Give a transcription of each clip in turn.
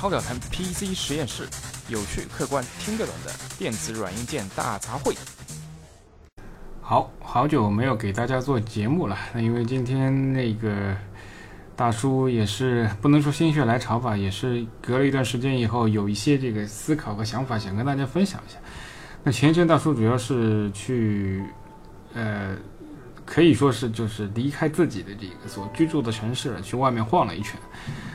超表谈 PC 实验室，有趣、客观、听得懂的电子软硬件大杂烩。好好久没有给大家做节目了，那因为今天那个大叔也是不能说心血来潮吧，也是隔了一段时间以后，有一些这个思考和想法想跟大家分享一下。那前一阵大叔主要是去，呃。可以说是就是离开自己的这个所居住的城市，去外面晃了一圈，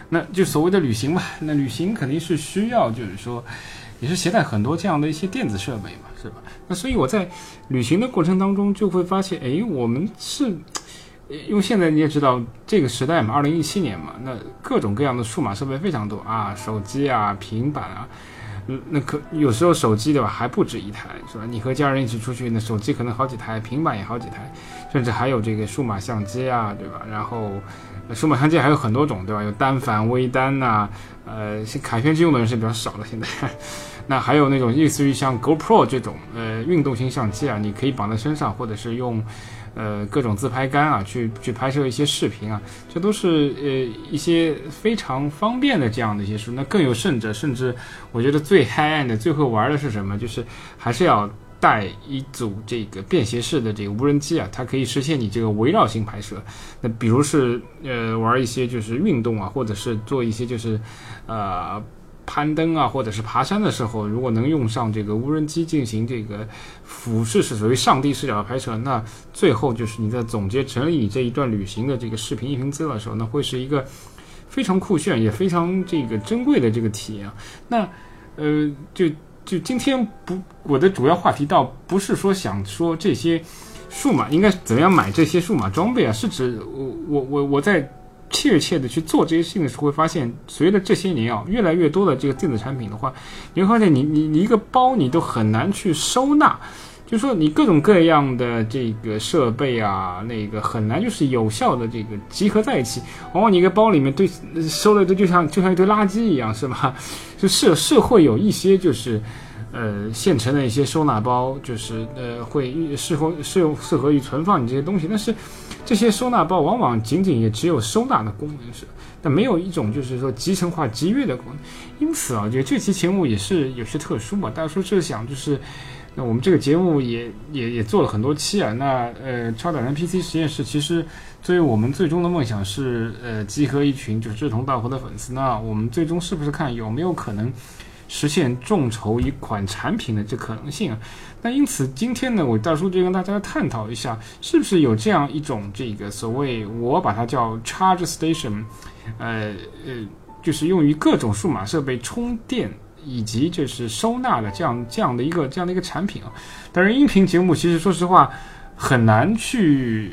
那就所谓的旅行嘛。那旅行肯定是需要，就是说，也是携带很多这样的一些电子设备嘛，是吧？那所以我在旅行的过程当中就会发现，哎，我们是，因为现在你也知道这个时代嘛，二零一七年嘛，那各种各样的数码设备非常多啊，手机啊，平板啊。嗯，那可有时候手机对吧，还不止一台，是吧？你和家人一起出去，那手机可能好几台，平板也好几台，甚至还有这个数码相机啊，对吧？然后，数码相机还有很多种，对吧？有单反、微单呐，呃，卡片机用的人是比较少的现在。那还有那种类似于像 GoPro 这种，呃，运动型相机啊，你可以绑在身上，或者是用。呃，各种自拍杆啊，去去拍摄一些视频啊，这都是呃一些非常方便的这样的一些事。那更有甚者，甚至我觉得最 high end 的、最会玩的是什么？就是还是要带一组这个便携式的这个无人机啊，它可以实现你这个围绕性拍摄。那比如是呃玩一些就是运动啊，或者是做一些就是呃。攀登啊，或者是爬山的时候，如果能用上这个无人机进行这个俯视，是属于上帝视角的拍摄，那最后就是你在总结整理你这一段旅行的这个视频音频资料的时候，那会是一个非常酷炫也非常这个珍贵的这个体验。那呃，就就今天不，我的主要话题倒不是说想说这些数码应该怎么样买这些数码装备啊，是指我我我我在。切切的去做这些事情的时候，会发现随着这些年啊，越来越多的这个电子产品的话，你会发现你你你一个包你都很难去收纳，就说你各种各样的这个设备啊，那个很难就是有效的这个集合在一起，往往你一个包里面对收的都就像就像一堆垃圾一样，是吧？就是是会有一些就是呃现成的一些收纳包，就是呃会适合适用适合于存放你这些东西，但是。这些收纳包往往仅仅也只有收纳的功能是，但没有一种就是说集成化集约的功能。因此啊，我觉得这期节目也是有些特殊嘛。大叔是想就是，那我们这个节目也也也做了很多期啊。那呃，超短人 PC 实验室其实作为我们最终的梦想是呃集合一群就是志同道合的粉丝。那我们最终是不是看有没有可能？实现众筹一款产品的这可能性啊，那因此今天呢，我大叔就跟大家探讨一下，是不是有这样一种这个所谓我把它叫 charge station，呃呃，就是用于各种数码设备充电以及就是收纳的这样这样的一个这样的一个产品啊。但是音频节目其实说实话很难去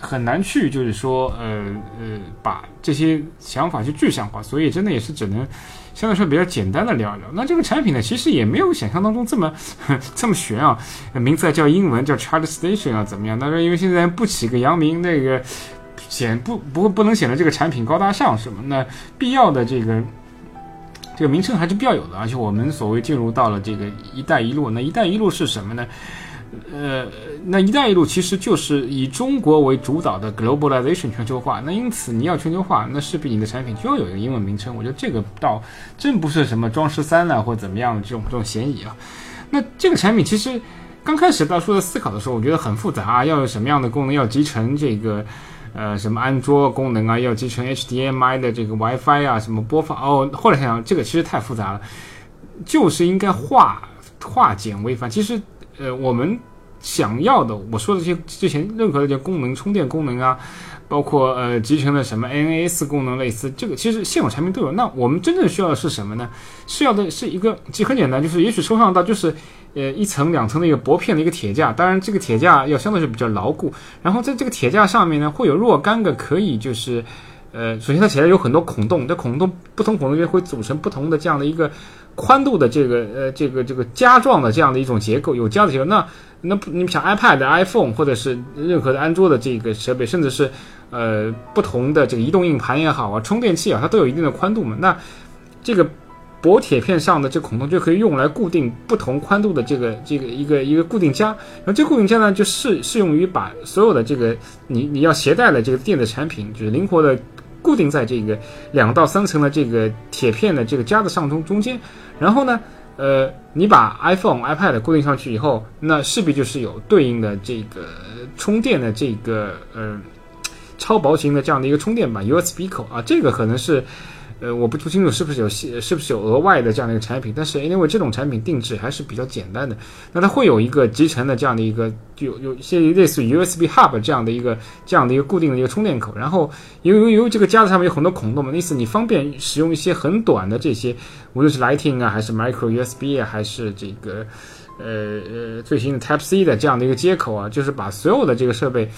很难去就是说呃呃把这些想法去具象化，所以真的也是只能。相对来说比较简单的聊一聊，那这个产品呢，其实也没有想象当中这么 这么玄啊，名字叫英文叫 Charge Station 啊，怎么样？但是因为现在不起个洋名，那个显不不不能显得这个产品高大上，是吗？那必要的这个这个名称还是必要有的，而且我们所谓进入到了这个“一带一路”，那“一带一路”是什么呢？呃，那一带一路其实就是以中国为主导的 globalization 全球化。那因此你要全球化，那势必你的产品就要有一个英文名称。我觉得这个倒真不是什么装十三了或怎么样的这种这种嫌疑啊。那这个产品其实刚开始大叔在思考的时候，我觉得很复杂啊，要有什么样的功能？要集成这个呃什么安卓功能啊？要集成 HDMI 的这个 WiFi 啊？什么播放？哦，后来想想这个其实太复杂了，就是应该化化简为繁。其实。呃，我们想要的，我说的这些之前任何的这功能，充电功能啊，包括呃集成的什么 NAS 功能，类似这个，其实现有产品都有。那我们真正需要的是什么呢？需要的是一个，其实很简单，就是也许抽象到就是呃一层两层的一个薄片的一个铁架，当然这个铁架要相对是比较牢固。然后在这个铁架上面呢，会有若干个可以就是呃，首先它铁架有很多孔洞，这孔洞不同孔洞间会组成不同的这样的一个。宽度的这个呃这个这个夹状的这样的一种结构，有夹的结构。那那你们想 iPad、iPhone 或者是任何的安卓的这个设备，甚至是呃不同的这个移动硬盘也好啊，充电器啊，它都有一定的宽度嘛。那这个薄铁片上的这孔洞就可以用来固定不同宽度的这个这个一个一个固定夹。然后这固定夹呢，就适适用于把所有的这个你你要携带的这个电子产品，就是灵活的。固定在这个两到三层的这个铁片的这个夹子上中中间，然后呢，呃，你把 iPhone、iPad 固定上去以后，那势必就是有对应的这个充电的这个呃超薄型的这样的一个充电板 USB 口啊，这个可能是。呃，我不不清楚是不是有是不是有额外的这样的一个产品，但是因为这种产品定制还是比较简单的，那它会有一个集成的这样的一个，有有一些类似于 USB hub 这样的一个这样的一个固定的一个充电口，然后由于由于这个夹子上面有很多孔洞嘛，因此你方便使用一些很短的这些，无论是 Lightning 啊，还是 Micro USB 啊，还是这个呃呃最新的 Type C 的这样的一个接口啊，就是把所有的这个设备。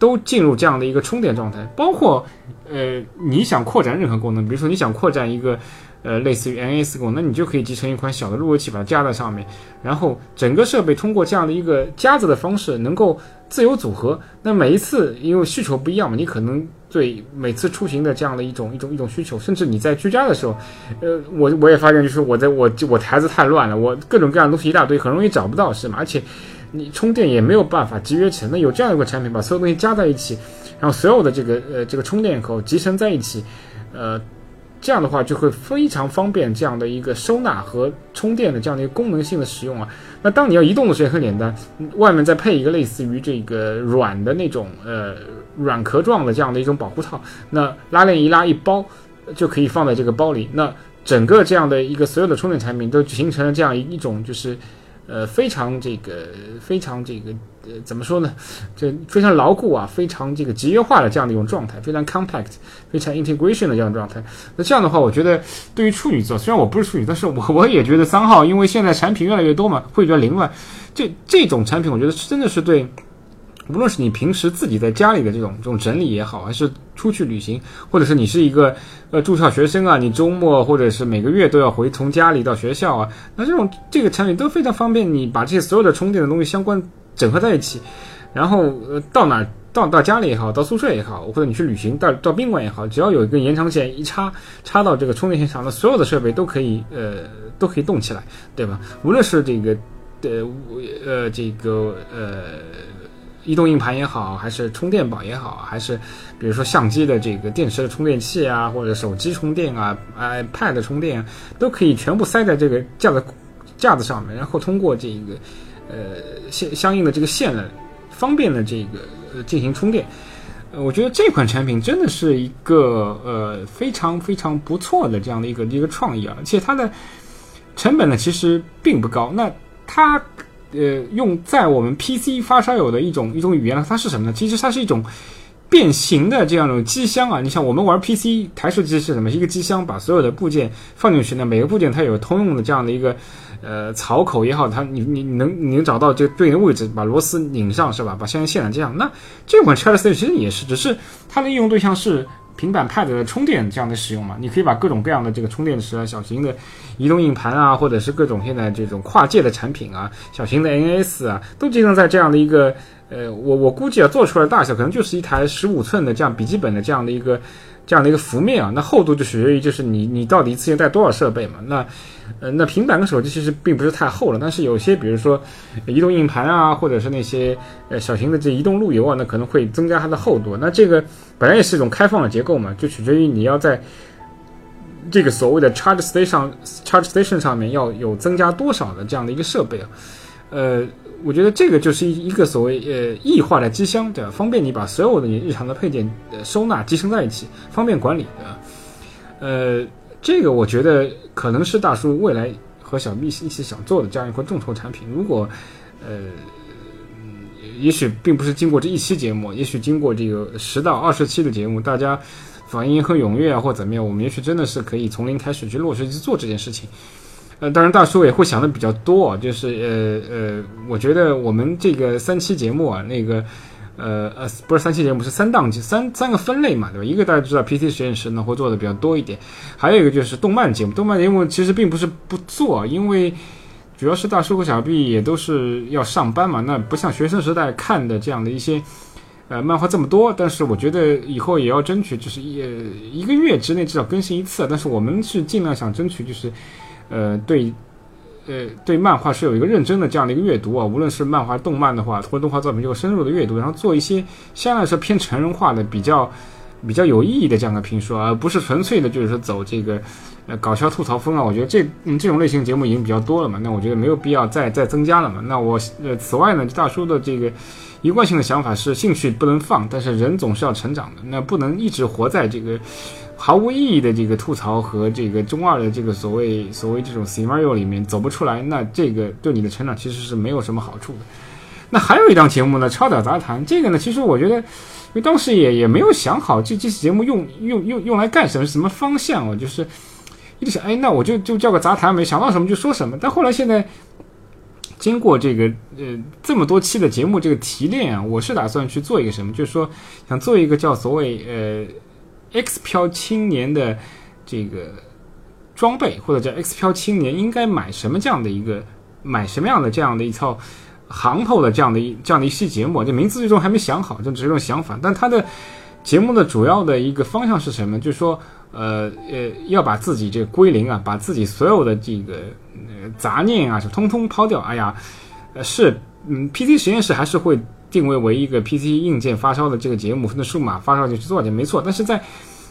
都进入这样的一个充电状态，包括，呃，你想扩展任何功能，比如说你想扩展一个，呃，类似于 NAS 功能，那你就可以集成一款小的路由器把它加在上面，然后整个设备通过这样的一个夹子的方式能够自由组合。那每一次因为需求不一样嘛，你可能对每次出行的这样的一种一种一种需求，甚至你在居家的时候，呃，我我也发现就是我在我我台子太乱了，我各种各样的东西一大堆，很容易找不到，是吗？而且。你充电也没有办法集约起来，那有这样一个产品，把所有东西加在一起，然后所有的这个呃这个充电口集成在一起，呃，这样的话就会非常方便这样的一个收纳和充电的这样的一个功能性的使用啊。那当你要移动的时候也很简单，外面再配一个类似于这个软的那种呃软壳状的这样的一种保护套，那拉链一拉一包就可以放在这个包里，那整个这样的一个所有的充电产品都形成了这样一种就是。呃，非常这个，非常这个，呃，怎么说呢？这非常牢固啊，非常这个集约化的这样的一种状态，非常 compact，非常 integration 的这样状态。那这样的话，我觉得对于处女座，虽然我不是处女，但是我 我也觉得三号，因为现在产品越来越多嘛，会比较凌乱。这这种产品，我觉得真的是对。无论是你平时自己在家里的这种这种整理也好，还是出去旅行，或者是你是一个呃住校学生啊，你周末或者是每个月都要回从家里到学校啊，那这种这个产品都非常方便，你把这些所有的充电的东西相关整合在一起，然后呃到哪到到家里也好，到宿舍也好，或者你去旅行到到宾馆也好，只要有一根延长线一插插到这个充电线上，那所有的设备都可以呃都可以动起来，对吧？无论是这个呃呃这个呃。移动硬盘也好，还是充电宝也好，还是比如说相机的这个电池的充电器啊，或者手机充电啊，iPad 充电，都可以全部塞在这个架子架子上面，然后通过这个呃线相应的这个线呢，方便的这个呃进行充电。呃，我觉得这款产品真的是一个呃非常非常不错的这样的一个一个创意啊，而且它的成本呢其实并不高。那它。呃，用在我们 PC 发烧友的一种一种语言呢，它是什么呢？其实它是一种变形的这样一种机箱啊。你像我们玩 PC 台式机是什么？一个机箱把所有的部件放进去呢，每个部件它有通用的这样的一个呃槽口也好，它你你你能你能找到这对应的位置，把螺丝拧上是吧？把相应线缆接上。那这款 Charger C 其实也是，只是它的应用对象是。平板 Pad 的充电这样的使用嘛，你可以把各种各样的这个充电池啊、小型的移动硬盘啊，或者是各种现在这种跨界的产品啊、小型的 NS 啊，都集成在这样的一个呃，我我估计啊，做出来大小可能就是一台十五寸的这样笔记本的这样的一个这样的一个幅面啊，那厚度就取决于就是你你到底一次性带多少设备嘛，那。呃，那平板跟手机其实并不是太厚了，但是有些，比如说移动硬盘啊，或者是那些呃小型的这移动路由啊，那可能会增加它的厚度。那这个本来也是一种开放的结构嘛，就取决于你要在这个所谓的 charge station charge station 上面要有增加多少的这样的一个设备啊。呃，我觉得这个就是一一个所谓呃异化的机箱，对吧？方便你把所有的你日常的配件呃收纳集成在一起，方便管理的。呃。这个我觉得可能是大叔未来和小蜜一起想做的这样一款众筹产品。如果，呃，也许并不是经过这一期节目，也许经过这个十到二十期的节目，大家反应很踊跃啊，或怎么样，我们也许真的是可以从零开始去落实去做这件事情。呃，当然大叔也会想的比较多，就是呃呃，我觉得我们这个三期节目啊，那个。呃呃，不是三期节目，是三档节，三三个分类嘛，对吧？一个大家知道，PT 实验室呢会做的比较多一点，还有一个就是动漫节目。动漫节目其实并不是不做，因为主要是大叔和小 B 也都是要上班嘛，那不像学生时代看的这样的一些呃漫画这么多。但是我觉得以后也要争取，就是一一个月之内至少更新一次。但是我们是尽量想争取，就是呃对。呃，对漫画是有一个认真的这样的一个阅读啊，无论是漫画、动漫的话，或者动画作品，就深入的阅读，然后做一些相对来说偏成人化的、比较比较有意义的这样的评说，而不是纯粹的就是说走这个呃搞笑吐槽风啊。我觉得这嗯这种类型节目已经比较多了嘛，那我觉得没有必要再再增加了嘛。那我呃此外呢，大叔的这个一贯性的想法是兴趣不能放，但是人总是要成长的，那不能一直活在这个毫无意义的这个吐槽和这个中二的这个所谓所谓这种 scenario 里面走不出来，那这个对你的成长其实是没有什么好处的。那还有一档节目呢，超屌杂谈，这个呢，其实我觉得。因为当时也也没有想好这这期节目用用用用来干什么什么方向啊，就是一直想，哎，那我就就叫个杂谈，呗想到什么就说什么。但后来现在经过这个呃这么多期的节目这个提炼啊，我是打算去做一个什么，就是说想做一个叫所谓呃 X 漂青年的这个装备，或者叫 X 漂青年应该买什么这样的一个买什么样的这样的一套。行头的这样的一这样的一期节目，这名字最终还没想好，这只是一种想法。但它的节目的主要的一个方向是什么？就是说，呃呃，要把自己这个归零啊，把自己所有的这个杂念啊，是通通抛掉。哎呀，是，嗯，PC 实验室还是会定位为一个 PC 硬件发烧的这个节目，那数码发烧就去做就，没错。但是在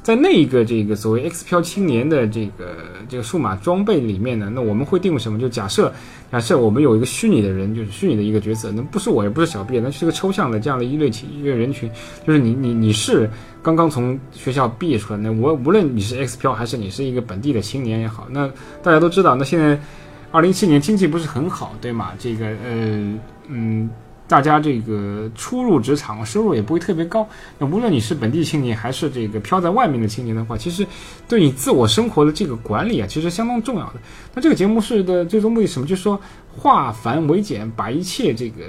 在那一个这个所谓 X 漂青年的这个这个数码装备里面呢，那我们会定位什么？就假设假设我们有一个虚拟的人，就是虚拟的一个角色，那不是我，也不是小 B，那是个抽象的这样的一类群一个人群，就是你你你是刚刚从学校毕业出来，那我无论你是 X 漂还是你是一个本地的青年也好，那大家都知道，那现在二零一七年经济不是很好，对吗？这个呃嗯。大家这个初入职场，收入也不会特别高。那无论你是本地青年，还是这个飘在外面的青年的话，其实对你自我生活的这个管理啊，其实相当重要的。那这个节目是的最终目的什么？就是说化繁为简，把一切这个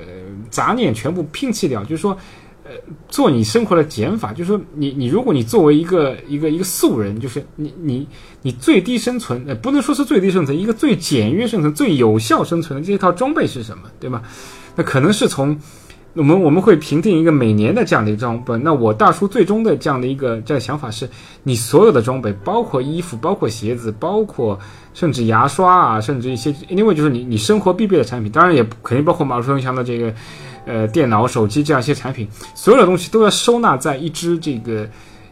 杂念全部摒弃掉。就是说，呃，做你生活的减法。就是说，你你如果你作为一个一个一个素人，就是你你你最低生存，呃，不能说是最低生存，一个最简约生存、最有效生存的这套装备是什么？对吧？可能是从我们我们会评定一个每年的这样的一个装备。那我大叔最终的这样的一个这样想法是，你所有的装备，包括衣服，包括鞋子，包括甚至牙刷啊，甚至一些，因为就是你你生活必备的产品，当然也肯定包括马路上的这个呃电脑、手机这样一些产品，所有的东西都要收纳在一只这个。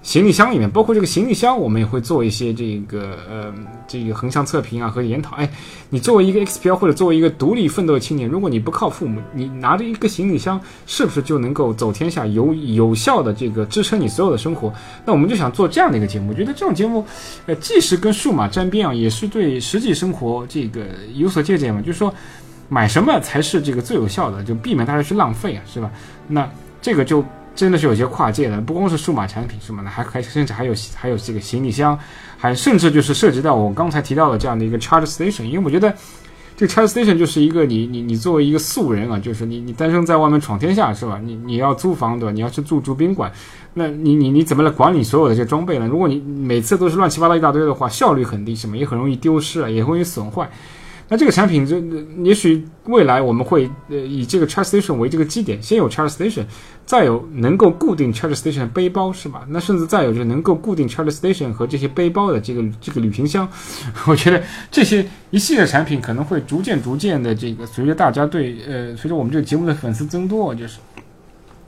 行李箱里面，包括这个行李箱，我们也会做一些这个呃这个横向测评啊和研讨。哎，你作为一个 X P L 或者作为一个独立奋斗的青年，如果你不靠父母，你拿着一个行李箱，是不是就能够走天下，有有效的这个支撑你所有的生活？那我们就想做这样的一个节目，我觉得这种节目，呃，既是跟数码沾边啊，也是对实际生活这个有所借鉴嘛。就是说，买什么才是这个最有效的，就避免大家去浪费啊，是吧？那这个就。真的是有些跨界的，不光是数码产品什么的，还还甚至还有还有这个行李箱，还甚至就是涉及到我刚才提到的这样的一个 charge station。因为我觉得这个 charge station 就是一个你你你作为一个素人啊，就是你你单身在外面闯天下是吧？你你要租房对吧？你要去住住宾馆，那你你你怎么来管理所有的这些装备呢？如果你每次都是乱七八糟一大堆的话，效率很低，什么也很容易丢失啊，也容易损坏。那这个产品，就也许未来我们会呃以这个 charge station 为这个基点，先有 charge station，再有能够固定 charge station 的背包，是吧？那甚至再有就是能够固定 charge station 和这些背包的这个这个旅行箱，我觉得这些一系列产品可能会逐渐逐渐的这个随着大家对呃随着我们这个节目的粉丝增多，就是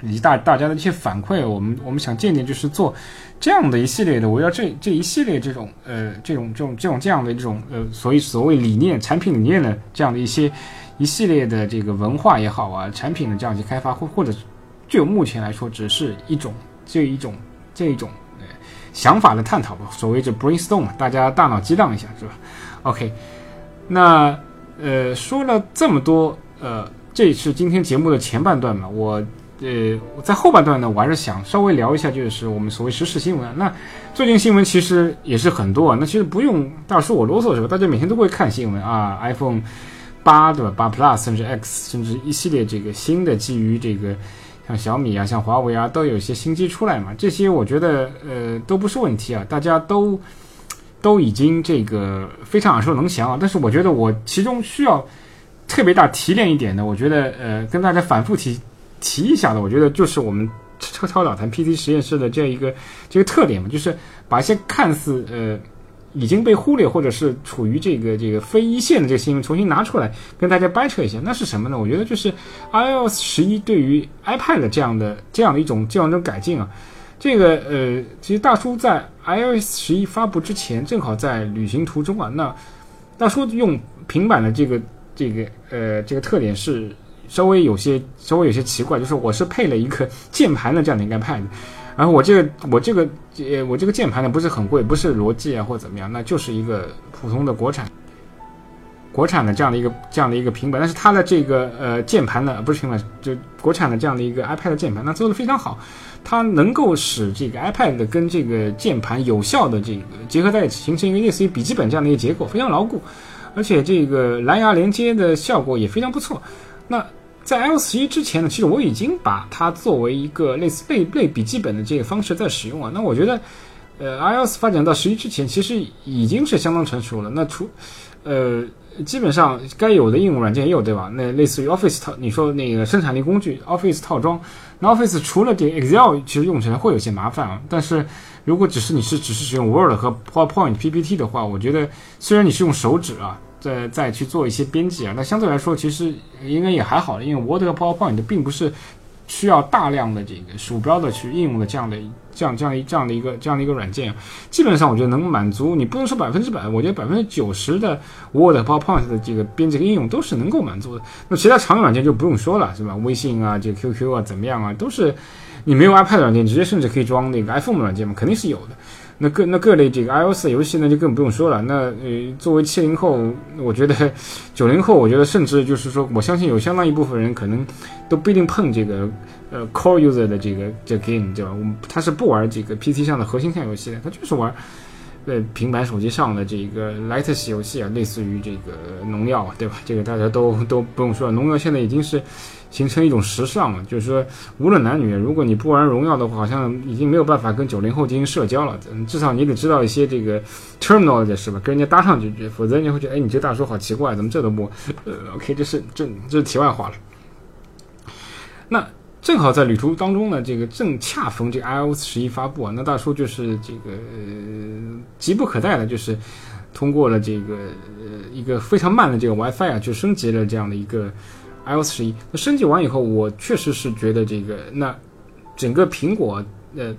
以及大大家的一些反馈，我们我们想见见就是做。这样的一系列的围绕这这一系列这种呃这种这种这种这样的这种呃所谓所谓理念产品理念的这样的一些一系列的这个文化也好啊产品的这样去开发或或者就目前来说只是一种这一种这一种呃想法的探讨吧所谓这 brainstorm 大家大脑激荡一下是吧？OK，那呃说了这么多呃这是今天节目的前半段嘛我。呃，在后半段呢，我还是想稍微聊一下，就是我们所谓时事新闻。那最近新闻其实也是很多啊。那其实不用大叔我啰嗦是吧？大家每天都会看新闻啊，iPhone 八对吧？八 Plus 甚至 X 甚至一系列这个新的基于这个像小米啊、像华为啊，都有一些新机出来嘛。这些我觉得呃都不是问题啊，大家都都已经这个非常耳熟能详啊。但是我觉得我其中需要特别大提炼一点的，我觉得呃跟大家反复提。提一下的，我觉得就是我们超超导谈 PC 实验室的这样一个这个特点嘛，就是把一些看似呃已经被忽略或者是处于这个这个非一线的这个新闻重新拿出来跟大家掰扯一下。那是什么呢？我觉得就是 iOS 十一对于 iPad 这样的这样的一种这样一种改进啊，这个呃，其实大叔在 iOS 十一发布之前，正好在旅行途中啊。那大叔用平板的这个这个呃这个特点是稍微有些稍微有些奇怪，就是我是配了一个键盘的这样的一个 iPad，然后我这个我这个呃我这个键盘呢不是很贵，不是罗技啊或怎么样，那就是一个普通的国产。国产的这样的一个这样的一个平板，但是它的这个呃键盘呢，不是平板，就国产的这样的一个 iPad 键盘，那做的非常好，它能够使这个 iPad 跟这个键盘有效的这个结合在一起，形成一个类似于笔记本这样的一个结构，非常牢固，而且这个蓝牙连接的效果也非常不错。那在 iOS 十一之前呢，其实我已经把它作为一个类似类类笔记本的这个方式在使用啊。那我觉得，呃，iOS 发展到十一之前，其实已经是相当成熟了。那除呃。基本上该有的应用软件也有，对吧？那类似于 Office 套，你说那个生产力工具 Office 套装，那 Office 除了这 Excel，其实用起来会有些麻烦啊。但是如果只是你是只是使用 Word 和 PowerPoint PPT 的话，我觉得虽然你是用手指啊，再再去做一些编辑啊，那相对来说其实应该也还好，因为 Word 和 PowerPoint 并不是。需要大量的这个鼠标的去应用的这样的这样这样一这样的一个这样的一个软件，基本上我觉得能满足你不能说百分之百，我觉得百分之九十的 Word 和、PowerPoint 的这个编辑和应用都是能够满足的。那其他常用软件就不用说了，是吧？微信啊，这 QQ 啊，怎么样啊，都是你没有 iPad 软件，直接甚至可以装那个 iPhone 软件嘛，肯定是有的。那各那各类这个 iOS 游戏呢，就更不用说了。那呃，作为七零后，我觉得九零后，我觉得甚至就是说，我相信有相当一部分人可能都不一定碰这个呃 Core User 的这个这 game，对吧？我们他是不玩这个 PC 上的核心向游戏的，他就是玩呃平板手机上的这个 Light 系游戏啊，类似于这个农药，对吧？这个大家都都不用说了，农药现在已经是。形成一种时尚了，就是说，无论男女，如果你不玩荣耀的话，好像已经没有办法跟九零后进行社交了。至少你得知道一些这个 terminal 是吧？跟人家搭上几句，否则人家会觉得，哎，你这大叔好奇怪，怎么这都不……呃，OK，这是这这是题外话了。那正好在旅途当中呢，这个正恰逢这 iOS 十一发布啊，那大叔就是这个急不可待的，就是通过了这个呃一个非常慢的这个 WiFi 啊，就升级了这样的一个。iOS 十一，那升级完以后，我确实是觉得这个，那整个苹果呃，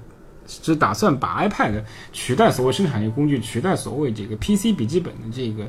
只打算把 iPad 取代所谓生产力工具，取代所谓这个 PC 笔记本的这个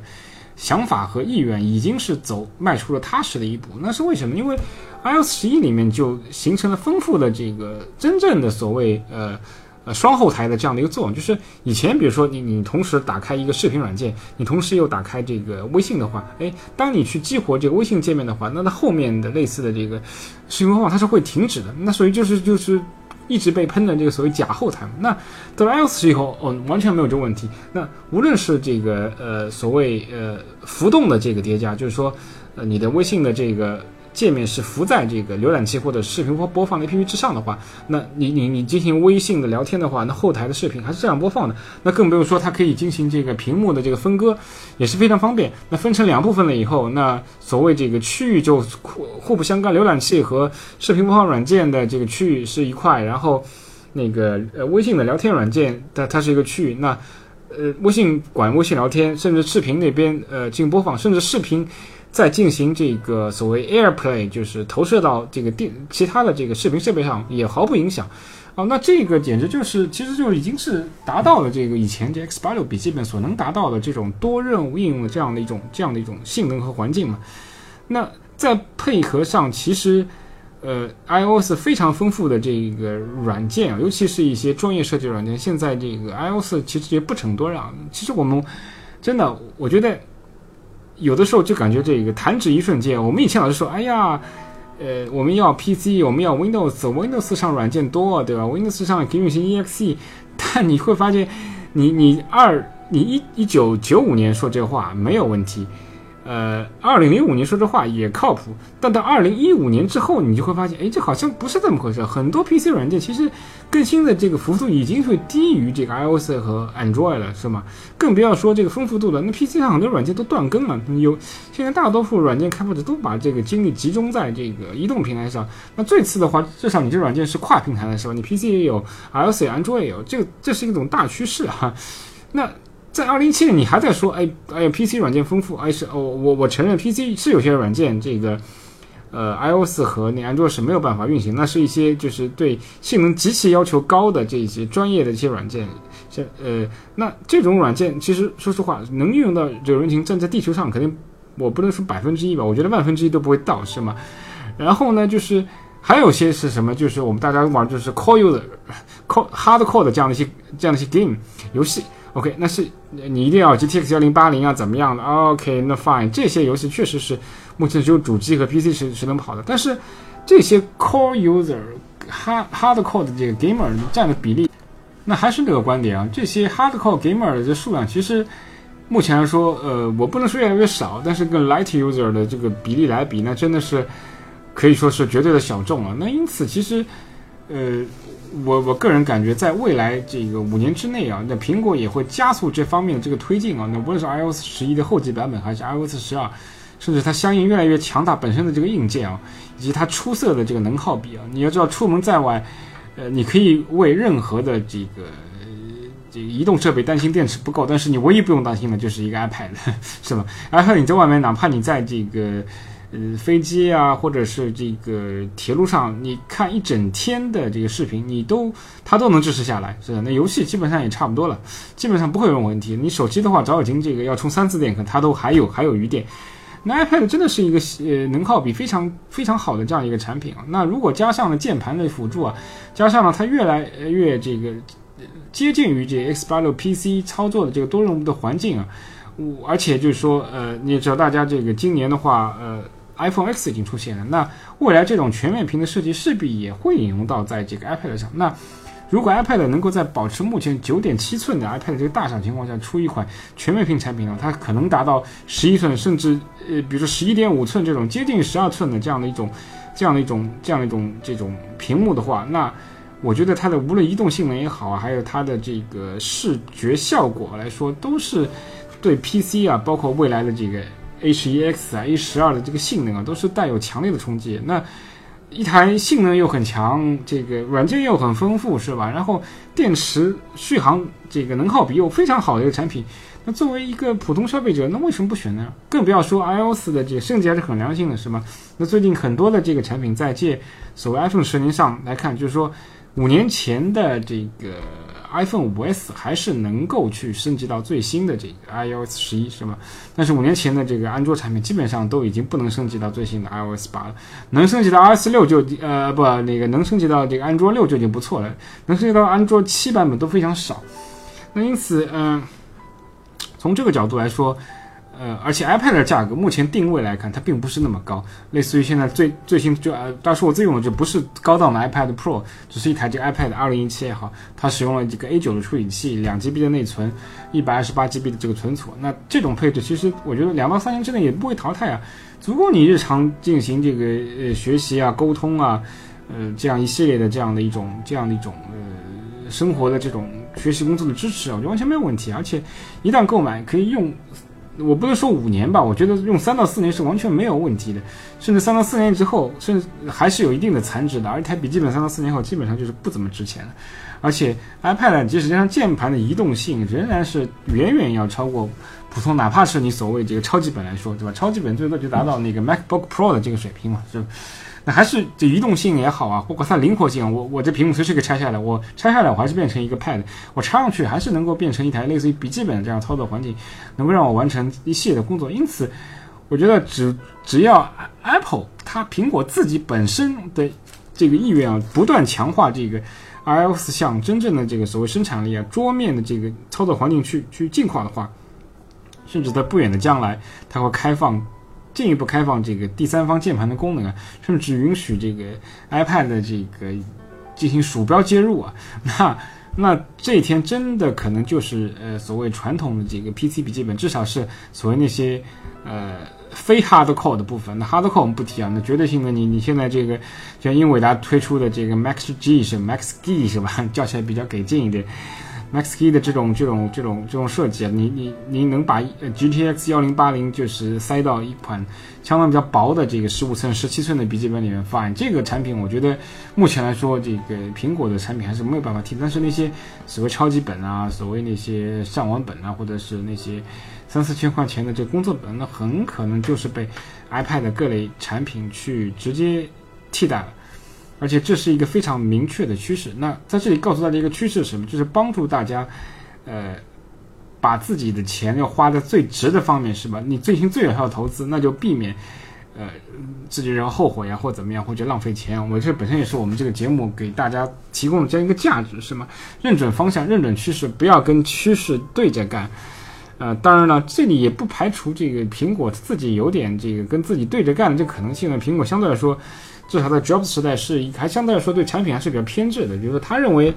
想法和意愿，已经是走迈出了踏实的一步。那是为什么？因为 iOS 十一里面就形成了丰富的这个真正的所谓呃。呃，双后台的这样的一个作用，就是以前比如说你你同时打开一个视频软件，你同时又打开这个微信的话，哎，当你去激活这个微信界面的话，那它后面的类似的这个视频播放它是会停止的，那所以就是就是一直被喷的这个所谓假后台。那到了 iOS 以后，哦，完全没有这个问题。那无论是这个呃所谓呃浮动的这个叠加，就是说呃你的微信的这个。界面是浮在这个浏览器或者视频播播放的 APP 之上的话，那你你你进行微信的聊天的话，那后台的视频还是这样播放的，那更不用说它可以进行这个屏幕的这个分割，也是非常方便。那分成两部分了以后，那所谓这个区域就互互不相干，浏览器和视频播放软件的这个区域是一块，然后那个呃微信的聊天软件它它是一个区域，那呃微信管微信聊天，甚至视频那边呃进行播放，甚至视频。再进行这个所谓 AirPlay，就是投射到这个电其他的这个视频设备上也毫不影响，啊，那这个简直就是，其实就已经是达到了这个以前这 X86 笔记本所能达到的这种多任务应用的这样的一种这样的一种性能和环境嘛。那再配合上，其实呃 iOS 非常丰富的这个软件啊，尤其是一些专业设计软件，现在这个 iOS 其实也不逞多让。其实我们真的，我觉得。有的时候就感觉这个弹指一瞬间。我们以前老是说，哎呀，呃，我们要 PC，我们要 Windows，Windows 上软件多，对吧？Windows 上可以运行 EXE，但你会发现，你你二你一一九九五年说这话没有问题。呃，二零零五年说这话也靠谱，但到二零一五年之后，你就会发现，哎，这好像不是这么回事。很多 PC 软件其实更新的这个幅度已经会低于这个 iOS 和 Android 了，是吗？更不要说这个丰富度了。那 PC 上很多软件都断更了，有现在大多数软件开发者都把这个精力集中在这个移动平台上。那最次的话，至少你这软件是跨平台的，是吧？你 PC 也有，iOS 也 Android 也有，这个这是一种大趋势哈。那。在二零一七年，你还在说，哎，哎呀，PC 软件丰富，哎是，哦，我我承认 PC 是有些软件这个，呃，iOS 和那安卓是没有办法运行，那是一些就是对性能极其要求高的这些专业的一些软件，像呃，那这种软件其实说实话，能运用到这个人群站在地球上，肯定我不能说百分之一吧，我觉得万分之一都不会到，是吗？然后呢，就是还有些是什么，就是我们大家玩就是 core user、core hardcore 的这样的一些这样的一些 game 游戏，OK，那是你一定要 GTX 幺零八零啊，怎么样的？OK，那 fine，这些游戏确实是。目前只有主机和 PC 是是能跑的，但是这些 core user hard hardcore 的这个 gamer 占的比例，那还是那个观点啊，这些 hardcore gamer 的这数量其实目前来说，呃，我不能说越来越少，但是跟 light user 的这个比例来比，那真的是可以说是绝对的小众了。那因此，其实呃，我我个人感觉，在未来这个五年之内啊，那苹果也会加速这方面的这个推进啊。那无论是 iOS 十一的后继版本，还是 iOS 十二。甚至它相应越来越强大本身的这个硬件啊，以及它出色的这个能耗比啊，你要知道出门在外，呃，你可以为任何的这个这个移动设备担心电池不够，但是你唯一不用担心的就是一个 iPad，是吧？iPad 你在外面，哪怕你在这个呃飞机啊，或者是这个铁路上，你看一整天的这个视频，你都它都能支持下来，是的。那游戏基本上也差不多了，基本上不会有问题。你手机的话，早已经这个要充三次电，可它都还有还有余电。那 iPad 真的是一个呃能耗比非常非常好的这样一个产品啊。那如果加上了键盘的辅助啊，加上了它越来越这个接近于这 X 八六 PC 操作的这个多任务的环境啊，我而且就是说呃，你也知道大家这个今年的话呃 iPhone X 已经出现了，那未来这种全面屏的设计势必也会引用到在这个 iPad 上。那如果 iPad 能够在保持目前九点七寸的 iPad 这个大小情况下出一款全面屏产品呢，它可能达到十一寸，甚至呃，比如说十一点五寸这种接近十二寸的这样的一种、这样的一种、这样的一种这种屏幕的话，那我觉得它的无论移动性能也好啊，还有它的这个视觉效果来说，都是对 PC 啊，包括未来的这个 H1X 啊、A 十二的这个性能啊，都是带有强烈的冲击。那一台性能又很强，这个软件又很丰富，是吧？然后电池续航这个能耗比又非常好的一个产品，那作为一个普通消费者，那为什么不选呢？更不要说 iOS 的这个升级还是很良心的，是吗？那最近很多的这个产品在借所谓 iPhone 十年上来看，就是说五年前的这个。iPhone 5S 还是能够去升级到最新的这个 iOS 十一，是吧？但是五年前的这个安卓产品基本上都已经不能升级到最新的 iOS 八了，能升级到 iOS 六就呃不那个能升级到这个安卓六就已经不错了，能升级到安卓七版本都非常少。那因此，嗯，从这个角度来说。呃，而且 iPad 的价格目前定位来看，它并不是那么高。类似于现在最最新就呃，当时我自用的就不是高档的 iPad Pro，只是一台这个 iPad 二零一七也好，它使用了这个 A 九的处理器，两 GB 的内存，一百二十八 GB 的这个存储。那这种配置其实我觉得两到三年之内也不会淘汰啊，足够你日常进行这个呃学习啊、沟通啊，呃这样一系列的这样的一种这样的一种呃生活的这种学习工作的支持啊，我觉得完全没有问题。而且一旦购买可以用。我不能说五年吧，我觉得用三到四年是完全没有问题的，甚至三到四年之后，甚至还是有一定的残值的。而一台笔记本三到四年后基本上就是不怎么值钱了。而且 iPad 即使加上键盘的移动性，仍然是远远要超过普通，哪怕是你所谓这个超级本来说，对吧？超级本最多就达到那个 MacBook Pro 的这个水平嘛，就。那还是这移动性也好啊，包括它灵活性，我我这屏幕随时可以拆下来，我拆下来我还是变成一个 Pad，我插上去还是能够变成一台类似于笔记本这样操作环境，能够让我完成一系列的工作。因此，我觉得只只要 Apple 它苹果自己本身的这个意愿啊，不断强化这个 iOS 向真正的这个所谓生产力啊，桌面的这个操作环境去去进化的话，甚至在不远的将来，它会开放。进一步开放这个第三方键盘的功能啊，甚至允许这个 iPad 的这个进行鼠标接入啊，那那这一天真的可能就是呃所谓传统的这个 PC 笔记本，至少是所谓那些呃非 Hardcore 的部分。那 Hardcore 我们不提啊，那绝对性的你你现在这个像英伟达推出的这个 Max G 是 Max G 是吧？叫起来比较给劲一点。Max Key 的这种这种这种这种设计啊，你你你能把 GTX 幺零八零就是塞到一款相当比较薄的这个十五寸、十七寸的笔记本里面放，这个产品我觉得目前来说，这个苹果的产品还是没有办法替。但是那些所谓超级本啊，所谓那些上网本啊，或者是那些三四千块钱的这工作本，那很可能就是被 iPad 各类产品去直接替代了。而且这是一个非常明确的趋势。那在这里告诉大家一个趋势是什么？就是帮助大家，呃，把自己的钱要花在最值的方面，是吧？你最新最有效的投资，那就避免，呃，自己然后后悔呀，或怎么样，或者浪费钱。我这本身也是我们这个节目给大家提供的这样一个价值，是吗？认准方向，认准趋势，不要跟趋势对着干。呃，当然了，这里也不排除这个苹果自己有点这个跟自己对着干的这可能性呢。苹果相对来说。至少在 Jobs 时代是还相对来说对产品还是比较偏执的，比如说他认为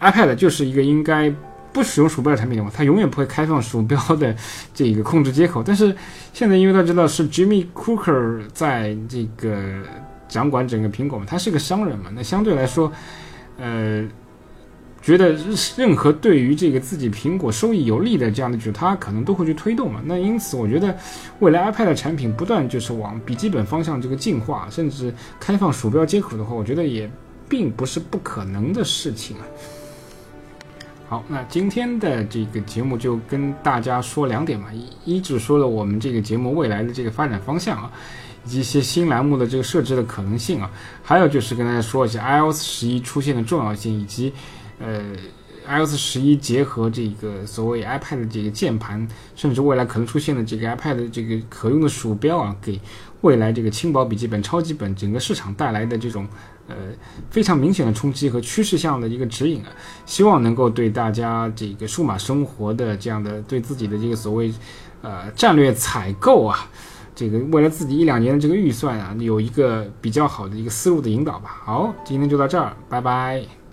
iPad 就是一个应该不使用鼠标的产品的话，他永远不会开放鼠标的这个控制接口。但是现在因为大家知道是 Jimmy Cooker 在这个掌管整个苹果嘛，他是个商人嘛，那相对来说，呃。觉得任何对于这个自己苹果收益有利的这样的举，他可能都会去推动嘛。那因此，我觉得未来 iPad 的产品不断就是往笔记本方向这个进化，甚至开放鼠标接口的话，我觉得也并不是不可能的事情啊。好，那今天的这个节目就跟大家说两点嘛，一一直说了我们这个节目未来的这个发展方向啊，以及一些新栏目的这个设置的可能性啊，还有就是跟大家说一下 iOS 十一出现的重要性以及。呃，iOS 十一结合这个所谓 iPad 的这个键盘，甚至未来可能出现的这个 iPad 的这个可用的鼠标啊，给未来这个轻薄笔记本、超级本整个市场带来的这种呃非常明显的冲击和趋势向的一个指引啊，希望能够对大家这个数码生活的这样的对自己的这个所谓呃战略采购啊，这个未来自己一两年的这个预算啊，有一个比较好的一个思路的引导吧。好，今天就到这儿，拜拜。